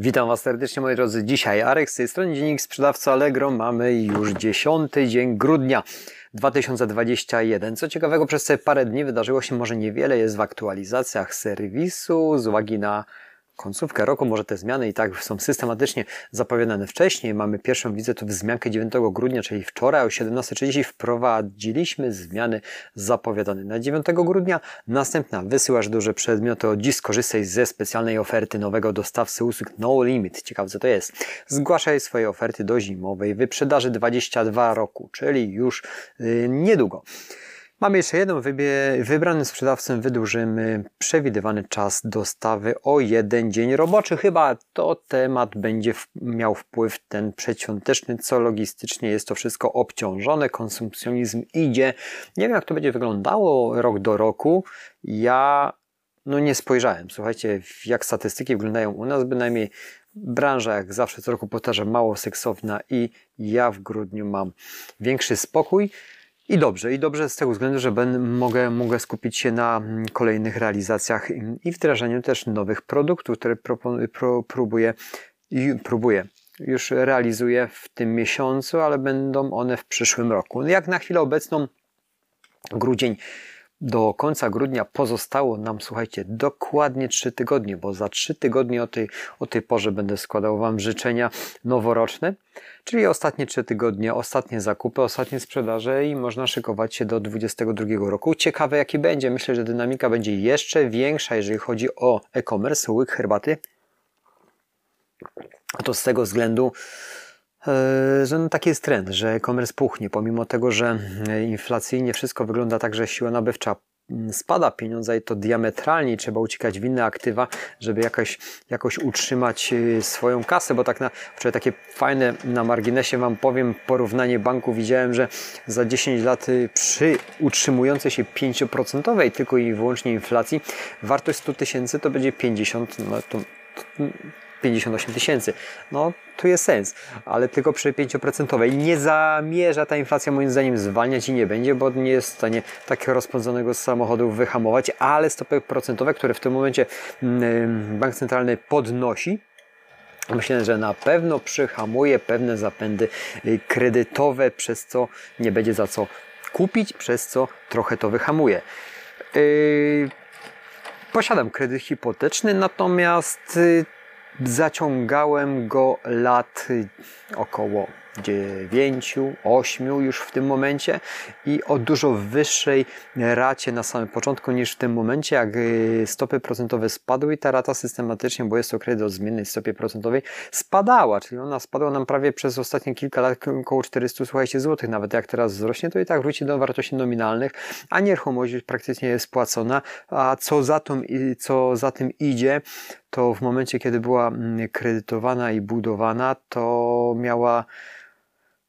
Witam Was serdecznie moi drodzy. Dzisiaj Arek z tej strony Dziennik Sprzedawca Allegro. Mamy już 10 dzień grudnia 2021. Co ciekawego przez te parę dni wydarzyło się może niewiele jest w aktualizacjach serwisu z uwagi na końcówkę roku, może te zmiany i tak są systematycznie zapowiadane wcześniej. Mamy pierwszą wizytę wzmiankę 9 grudnia, czyli wczoraj o 17.30 wprowadziliśmy zmiany zapowiadane na 9 grudnia. Następna wysyłasz duże przedmioty, od dziś skorzystaj ze specjalnej oferty nowego dostawcy usług No Limit. Ciekawe co to jest. Zgłaszaj swoje oferty do zimowej wyprzedaży 22 roku, czyli już yy, niedługo. Mamy jeszcze jedną. Wybranym sprzedawcą wydłużymy przewidywany czas dostawy o jeden dzień roboczy. Chyba to temat będzie miał wpływ ten przedświąteczny, co logistycznie jest to wszystko obciążone. Konsumpcjonizm idzie. Nie wiem, jak to będzie wyglądało rok do roku. Ja no nie spojrzałem. Słuchajcie, jak statystyki wyglądają u nas, bynajmniej branża, jak zawsze co roku powtarzam, mało seksowna i ja w grudniu mam większy spokój. I dobrze, i dobrze z tego względu, że ben, mogę, mogę skupić się na mm, kolejnych realizacjach i wdrażaniu też nowych produktów, które pro, pro, próbuję, próbuję. Już realizuję w tym miesiącu, ale będą one w przyszłym roku. Jak na chwilę obecną, grudzień do końca grudnia pozostało nam, słuchajcie, dokładnie 3 tygodnie, bo za 3 tygodnie o tej, o tej porze będę składał Wam życzenia noworoczne, czyli ostatnie 3 tygodnie, ostatnie zakupy, ostatnie sprzedaże i można szykować się do 2022 roku. Ciekawe jaki będzie, myślę, że dynamika będzie jeszcze większa, jeżeli chodzi o e-commerce, łyk herbaty. To z tego względu, że no taki jest trend, że e-commerce puchnie, pomimo tego, że e, inflacyjnie wszystko wygląda tak, że siła nabywcza mm, spada pieniądze i to diametralnie trzeba uciekać w inne aktywa, żeby jakoś, jakoś utrzymać e, swoją kasę, bo tak na wczoraj takie fajne na marginesie Wam powiem porównanie banku. Widziałem, że za 10 lat przy utrzymującej się 5% tylko i wyłącznie inflacji wartość 100 tysięcy to będzie 50, no to 58 tysięcy. No, tu jest sens, ale tylko przy 5%. Nie zamierza ta inflacja moim zdaniem zwalniać i nie będzie, bo nie jest w stanie takiego rozpędzonego samochodu wyhamować, ale stopy procentowe, które w tym momencie mm, bank centralny podnosi, Myślę, że na pewno przyhamuje pewne zapędy y, kredytowe, przez co nie będzie za co kupić, przez co trochę to wyhamuje. Yy, posiadam kredyt hipoteczny, natomiast y, Zaciągałem go lat około 9, 8 już w tym momencie i o dużo wyższej racie na samym początku niż w tym momencie, jak y, stopy procentowe spadły i ta rata systematycznie, bo jest to kredyt o zmiennej stopie procentowej, spadała, czyli ona spadła nam prawie przez ostatnie kilka lat około 400 słuchajcie, złotych, nawet jak teraz wzrośnie, to i tak wróci do wartości nominalnych, a nieruchomość praktycznie jest spłacona, a co za tym, co za tym idzie, to w momencie, kiedy była mm, kredytowana i budowana, to miała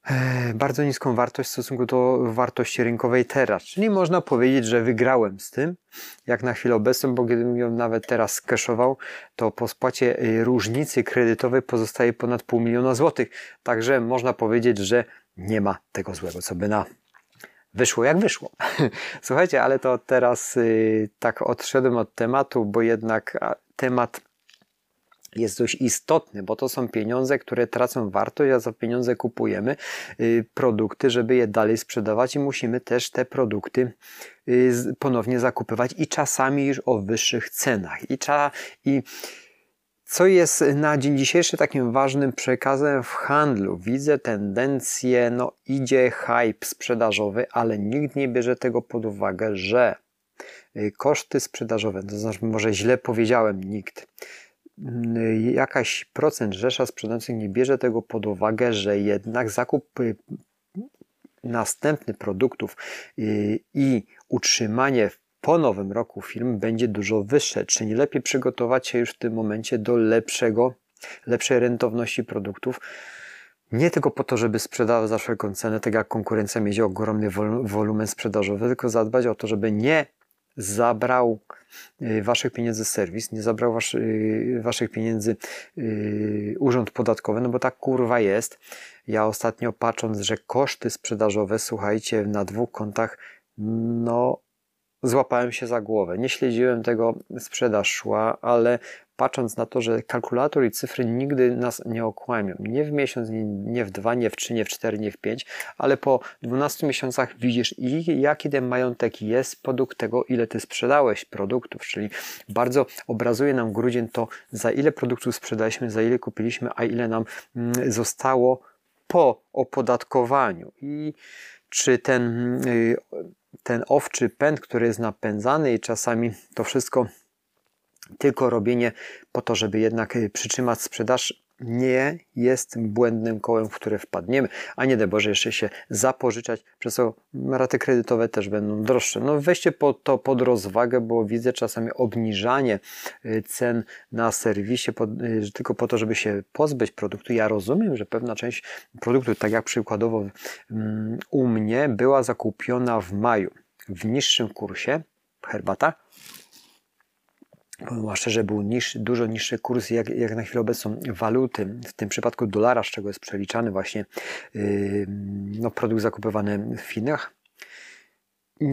e, bardzo niską wartość w stosunku do wartości rynkowej teraz. Czyli można powiedzieć, że wygrałem z tym, jak na chwilę obecną, bo gdybym ją nawet teraz skeszował, to po spłacie e, różnicy kredytowej pozostaje ponad pół miliona złotych. Także można powiedzieć, że nie ma tego złego, co by na wyszło jak wyszło. Słuchajcie, ale to teraz yy, tak odszedłem od tematu, bo jednak temat jest dość istotny, bo to są pieniądze, które tracą wartość, a za pieniądze kupujemy y, produkty, żeby je dalej sprzedawać i musimy też te produkty y, ponownie zakupywać i czasami już o wyższych cenach. I, cza, i co jest na dzień dzisiejszy takim ważnym przekazem w handlu? Widzę tendencję, no idzie hype sprzedażowy, ale nikt nie bierze tego pod uwagę, że y, koszty sprzedażowe, to znaczy może źle powiedziałem, nikt jakaś procent rzesza sprzedających nie bierze tego pod uwagę, że jednak zakup y, następnych produktów y, i utrzymanie po nowym roku firm będzie dużo wyższe. Czy nie lepiej przygotować się już w tym momencie do lepszego, lepszej rentowności produktów? Nie tylko po to, żeby sprzedawać za wszelką cenę, tak jak konkurencja mieć ogromny wolumen sprzedażowy, tylko zadbać o to, żeby nie zabrał y, waszych pieniędzy serwis, nie zabrał y, waszych pieniędzy y, urząd podatkowy, no bo tak kurwa jest. Ja ostatnio patrząc, że koszty sprzedażowe, słuchajcie, na dwóch kontach, no złapałem się za głowę. Nie śledziłem tego, sprzedaż szła, ale patrząc na to, że kalkulator i cyfry nigdy nas nie okłamią. Nie w miesiąc, nie w dwa, nie w trzy, nie w cztery, nie w pięć, ale po 12 miesiącach widzisz, jaki ten majątek jest produkt tego, ile ty sprzedałeś produktów, czyli bardzo obrazuje nam grudzień to, za ile produktów sprzedaliśmy, za ile kupiliśmy, a ile nam mm, zostało po opodatkowaniu. I czy ten, y, ten owczy pęd, który jest napędzany i czasami to wszystko tylko robienie po to, żeby jednak y, przytrzymać sprzedaż, nie jest błędnym kołem, w które wpadniemy, a nie daj Boże jeszcze się zapożyczać, przez co raty kredytowe też będą droższe. No weźcie po to pod rozwagę, bo widzę czasami obniżanie y, cen na serwisie y, tylko po to, żeby się pozbyć produktu. Ja rozumiem, że pewna część produktu, tak jak przykładowo mm, u mnie, była zakupiona w maju w niższym kursie, herbata, szczerze, był niższy, dużo niższy kurs jak, jak na chwilę obecną waluty, w tym przypadku dolara, z czego jest przeliczany właśnie yy, no, produkt zakupywany w Chinach.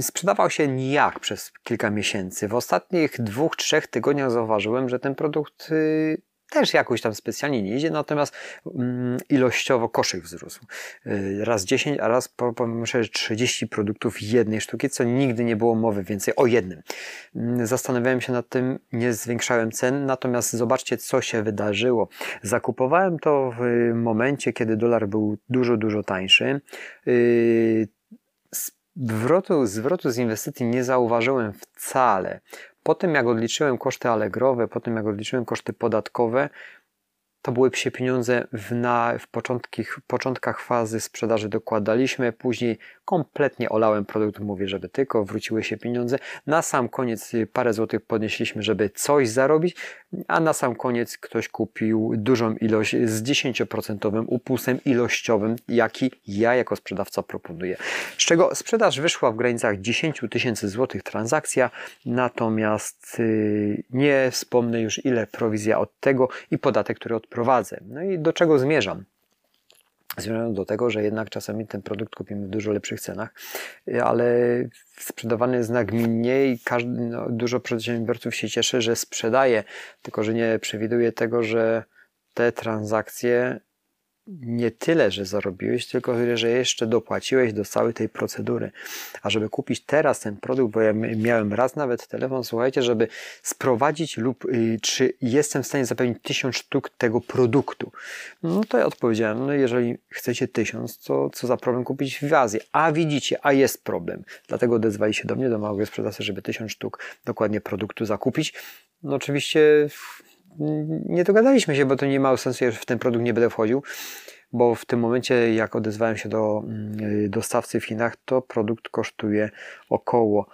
Sprzedawał się nijak przez kilka miesięcy. W ostatnich dwóch, trzech tygodniach zauważyłem, że ten produkt yy, też jakoś tam specjalnie nie idzie, natomiast mm, ilościowo koszyk wzrósł. Y, raz 10, a raz powiem szczerze 30 produktów jednej sztuki, co nigdy nie było mowy więcej o jednym. Mm, zastanawiałem się nad tym, nie zwiększałem cen, natomiast zobaczcie, co się wydarzyło. Zakupowałem to w momencie, kiedy dolar był dużo, dużo tańszy. Y, zwrotu, zwrotu z inwestycji nie zauważyłem wcale. Po tym, jak odliczyłem koszty alegrowe, po tym, jak odliczyłem koszty podatkowe, to były psie pieniądze w, na, w początkach fazy sprzedaży dokładaliśmy, później kompletnie olałem produkt, mówię, żeby tylko wróciły się pieniądze. Na sam koniec parę złotych podnieśliśmy, żeby coś zarobić, a na sam koniec ktoś kupił dużą ilość z 10% upusem ilościowym, jaki ja jako sprzedawca proponuję. Z czego sprzedaż wyszła w granicach 10 tysięcy złotych transakcja, natomiast yy, nie wspomnę już ile prowizja od tego i podatek, który odprowadzę. No i do czego zmierzam? Zmierzam do tego, że jednak czasami ten produkt kupimy w dużo lepszych cenach, ale sprzedawany jest nagminnie i każdy, no, dużo przedsiębiorców się cieszy, że sprzedaje, tylko że nie przewiduje tego, że te transakcje nie tyle, że zarobiłeś, tylko że jeszcze dopłaciłeś do całej tej procedury. A żeby kupić teraz ten produkt, bo ja miałem raz nawet telefon, słuchajcie, żeby sprowadzić lub y, czy jestem w stanie zapewnić tysiąc sztuk tego produktu. No to ja odpowiedziałem, no jeżeli chcecie tysiąc, to co za problem kupić w Azji? A widzicie, a jest problem. Dlatego odezwali się do mnie, do małego sprzedawcy, żeby tysiąc sztuk dokładnie produktu zakupić. No oczywiście nie dogadaliśmy się, bo to nie ma sensu, że w ten produkt nie będę wchodził, bo w tym momencie, jak odezwałem się do mm, dostawcy w Chinach, to produkt kosztuje około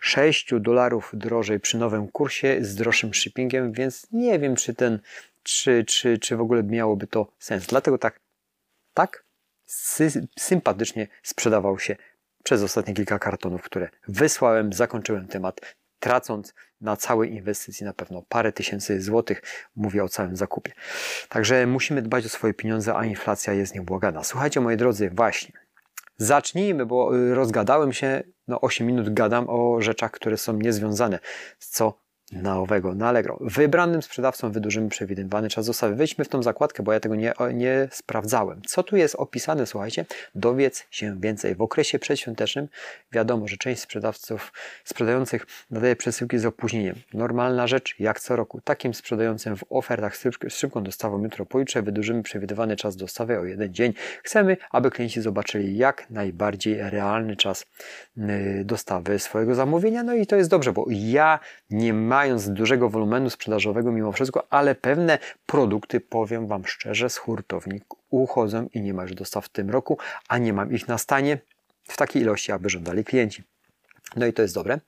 6 dolarów drożej przy nowym kursie z droższym shippingiem, więc nie wiem, czy ten, czy, czy, czy w ogóle miałoby to sens. Dlatego tak, tak sy sympatycznie sprzedawał się przez ostatnie kilka kartonów, które wysłałem, zakończyłem temat tracąc na całej inwestycji na pewno parę tysięcy złotych, mówię o całym zakupie. Także musimy dbać o swoje pieniądze, a inflacja jest nieubłagana. Słuchajcie, moi drodzy, właśnie. Zacznijmy, bo y, rozgadałem się, no 8 minut gadam o rzeczach, które są niezwiązane z co nowego na Allegro. Wybranym sprzedawcom wydłużymy przewidywany czas dostawy. Wejdźmy w tą zakładkę, bo ja tego nie, nie sprawdzałem. Co tu jest opisane, słuchajcie? Dowiedz się więcej. W okresie przedświątecznym wiadomo, że część sprzedawców sprzedających nadaje przesyłki z opóźnieniem. Normalna rzecz, jak co roku. Takim sprzedającym w ofertach z szybką dostawą jutro pojutrze wydłużymy przewidywany czas dostawy o jeden dzień. Chcemy, aby klienci zobaczyli jak najbardziej realny czas y, dostawy swojego zamówienia. No i to jest dobrze, bo ja nie mam mając dużego wolumenu sprzedażowego mimo wszystko, ale pewne produkty, powiem Wam szczerze, z hurtowni uchodzą i nie ma już dostaw w tym roku, a nie mam ich na stanie w takiej ilości, aby żądali klienci. No i to jest dobre.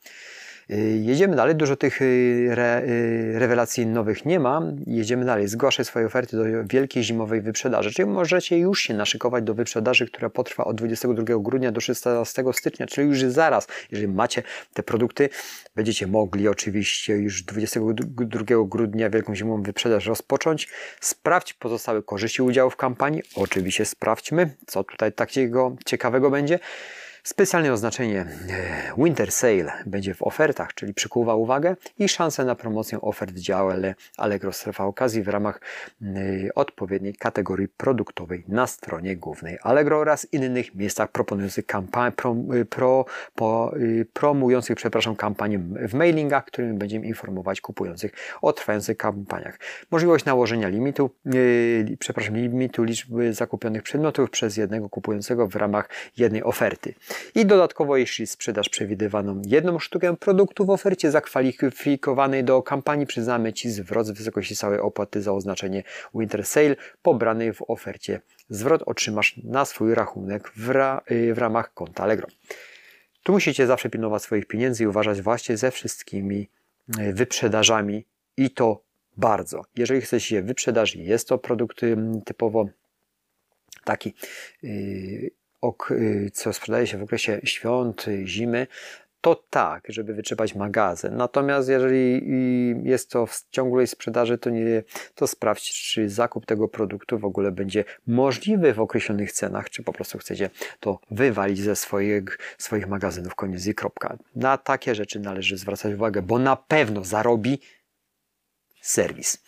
Y, jedziemy dalej, dużo tych y, re, y, rewelacji nowych nie ma. Jedziemy dalej, zgłaszaj swoje oferty do wielkiej zimowej wyprzedaży, czyli możecie już się naszykować do wyprzedaży, która potrwa od 22 grudnia do 16 stycznia, czyli już zaraz, jeżeli macie te produkty, będziecie mogli oczywiście już 22 grudnia wielką zimową wyprzedaż rozpocząć. Sprawdź pozostałe korzyści udziału w kampanii, oczywiście sprawdźmy, co tutaj takiego ciekawego będzie. Specjalne oznaczenie e, Winter Sale będzie w ofertach, czyli przykuwa uwagę i szanse na promocję ofert w dziale Allegro Strefa Okazji w ramach e, odpowiedniej kategorii produktowej na stronie głównej Allegro oraz innych miejscach proponujących kampanię, e, pro, po, promujących przepraszam, kampanię w mailingach, którymi będziemy informować kupujących o trwających kampaniach. Możliwość nałożenia limitu, przepraszam, limitu liczby zakupionych przedmiotów przez jednego kupującego w ramach jednej oferty. I dodatkowo, jeśli sprzedasz przewidywaną jedną sztukę produktu w ofercie zakwalifikowanej do kampanii, przyznamy Ci zwrot z wysokości całej opłaty za oznaczenie Winter Sale pobranej w ofercie. Zwrot otrzymasz na swój rachunek w, ra y, w ramach konta Allegro. Tu musicie zawsze pilnować swoich pieniędzy i uważać właśnie ze wszystkimi y, wyprzedażami i to bardzo. Jeżeli chcecie wyprzedaż, jest to produkt typowo taki y, Y, co sprzedaje się w okresie świąt, y, zimy, to tak, żeby wyczerpać magazyn. Natomiast jeżeli y, jest to w ciągłej sprzedaży, to, nie, to sprawdź, czy zakup tego produktu w ogóle będzie możliwy w określonych cenach, czy po prostu chcecie to wywalić ze swoich, swoich magazynów, koniec i kropka. Na takie rzeczy należy zwracać uwagę, bo na pewno zarobi serwis.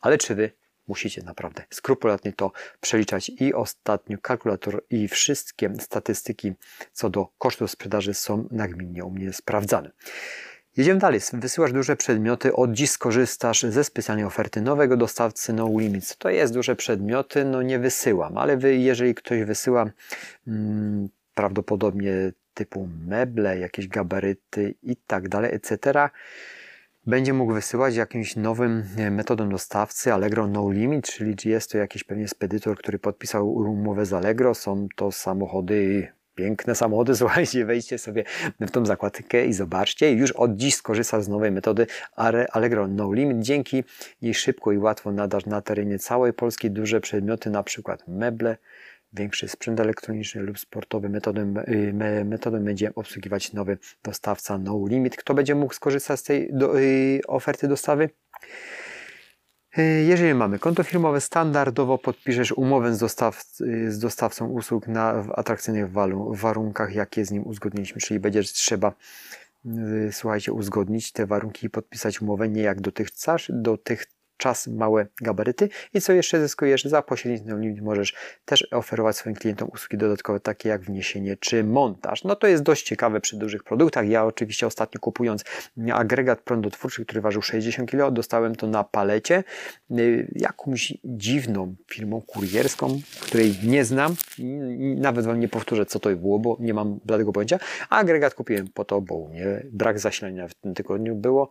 Ale czy wy musicie naprawdę skrupulatnie to przeliczać i ostatnio kalkulator i wszystkie statystyki co do kosztów sprzedaży są nagminnie u mnie sprawdzane. Jedziemy dalej. Wysyłasz duże przedmioty, od dziś skorzystasz ze specjalnej oferty nowego dostawcy No Limits. To jest duże przedmioty, no nie wysyłam, ale wy, jeżeli ktoś wysyła hmm, prawdopodobnie typu meble, jakieś gabaryty i tak dalej, etc., będzie mógł wysyłać jakimś nowym metodą dostawcy Allegro No Limit, czyli jest to jakiś pewnie spedytor, który podpisał umowę z Allegro. Są to samochody piękne samochody, słuchajcie, wejdźcie sobie w tą zakładkę i zobaczcie. Już od dziś skorzysta z nowej metody Allegro No Limit. Dzięki niej szybko i łatwo nadasz na terenie całej Polski duże przedmioty, na przykład meble, większy sprzęt elektroniczny lub sportowy. Metodą, y, metodą będzie obsługiwać nowy dostawca No Limit. Kto będzie mógł skorzystać z tej do, y, oferty dostawy? Y, jeżeli mamy konto firmowe, standardowo podpiszesz umowę z, dostaw, z dostawcą usług na atrakcyjnych warunkach, jakie z nim uzgodniliśmy, czyli będzie trzeba słuchajcie, uzgodnić te warunki i podpisać umowę nie jak dotychczas, dotychczas czas, małe gabaryty i co jeszcze zyskujesz za pośrednictwem limit możesz też oferować swoim klientom usługi dodatkowe takie jak wniesienie czy montaż. No to jest dość ciekawe przy dużych produktach. Ja oczywiście ostatnio kupując agregat prądotwórczy, który ważył 60 kg, dostałem to na palecie y, jakąś dziwną firmą kurierską, której nie znam. Nawet wam nie powtórzę co to było, bo nie mam bladego pojęcia. A agregat kupiłem po to, bo nie brak zasilania w tym tygodniu było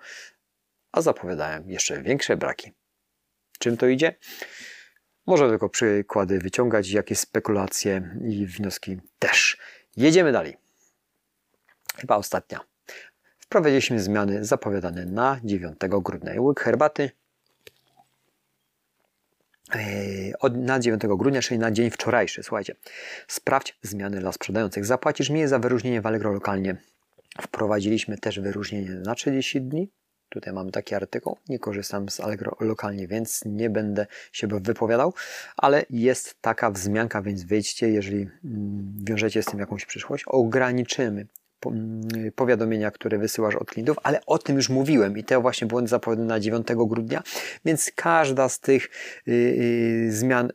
a zapowiadałem jeszcze większe braki. Czym to idzie? Może tylko przykłady wyciągać, jakieś spekulacje i wnioski też. Jedziemy dalej. Chyba ostatnia. Wprowadziliśmy zmiany zapowiadane na 9 grudnia. Łyk herbaty e, na 9 grudnia, czyli na dzień wczorajszy. Słuchajcie, sprawdź zmiany dla sprzedających. Zapłacisz mniej za wyróżnienie w Allegro lokalnie. Wprowadziliśmy też wyróżnienie na 30 dni Tutaj mamy taki artykuł. Nie korzystam z Allegro lokalnie, więc nie będę się wypowiadał, ale jest taka wzmianka, więc wyjdźcie, jeżeli mm, wiążecie z tym jakąś przyszłość. Ograniczymy mm, powiadomienia, które wysyłasz od klientów, ale o tym już mówiłem i te właśnie błędy zapowiadane na 9 grudnia, więc każda z tych yy, yy, zmian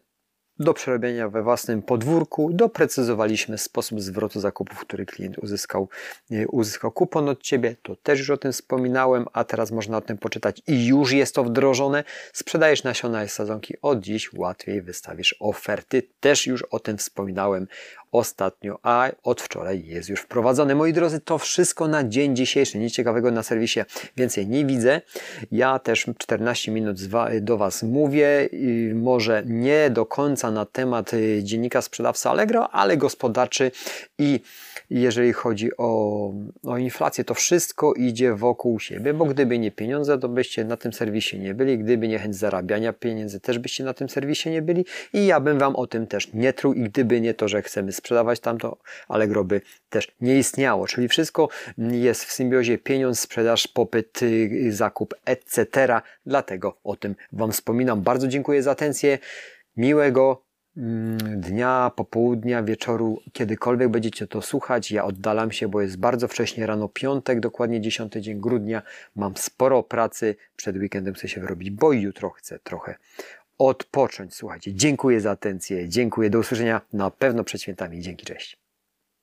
do przerobienia we własnym podwórku doprecyzowaliśmy sposób zwrotu zakupów, który klient uzyskał, e, uzyskał kupon od Ciebie. To też już o tym wspominałem, a teraz można o tym poczytać i już jest to wdrożone. Sprzedajesz nasiona i sadzonki, od dziś łatwiej wystawisz oferty. Też już o tym wspominałem ostatnio, a od wczoraj jest już wprowadzony. Moi drodzy, to wszystko na dzień dzisiejszy. Nic ciekawego na serwisie więcej nie widzę. Ja też 14 minut do Was mówię. Może nie do końca na temat y, dziennika sprzedawcy Allegro, ale gospodarczy i jeżeli chodzi o, o inflację, to wszystko idzie wokół siebie, bo gdyby nie pieniądze, to byście na tym serwisie nie byli, gdyby nie chęć zarabiania pieniędzy, też byście na tym serwisie nie byli i ja bym Wam o tym też nie truł i gdyby nie to, że chcemy sprzedawać tamto, ale groby też nie istniało. Czyli wszystko jest w symbiozie pieniądz, sprzedaż, popyt, y, y, zakup, etc. Dlatego o tym Wam wspominam. Bardzo dziękuję za atencję. Miłego mm, dnia, popołudnia, wieczoru, kiedykolwiek będziecie to słuchać. Ja oddalam się, bo jest bardzo wcześnie rano, piątek, dokładnie 10 dzień grudnia. Mam sporo pracy. Przed weekendem chcę się wyrobić, bo jutro chcę trochę odpocząć. Słuchajcie, dziękuję za atencję, dziękuję, do usłyszenia na pewno przed świętami. Dzięki, cześć.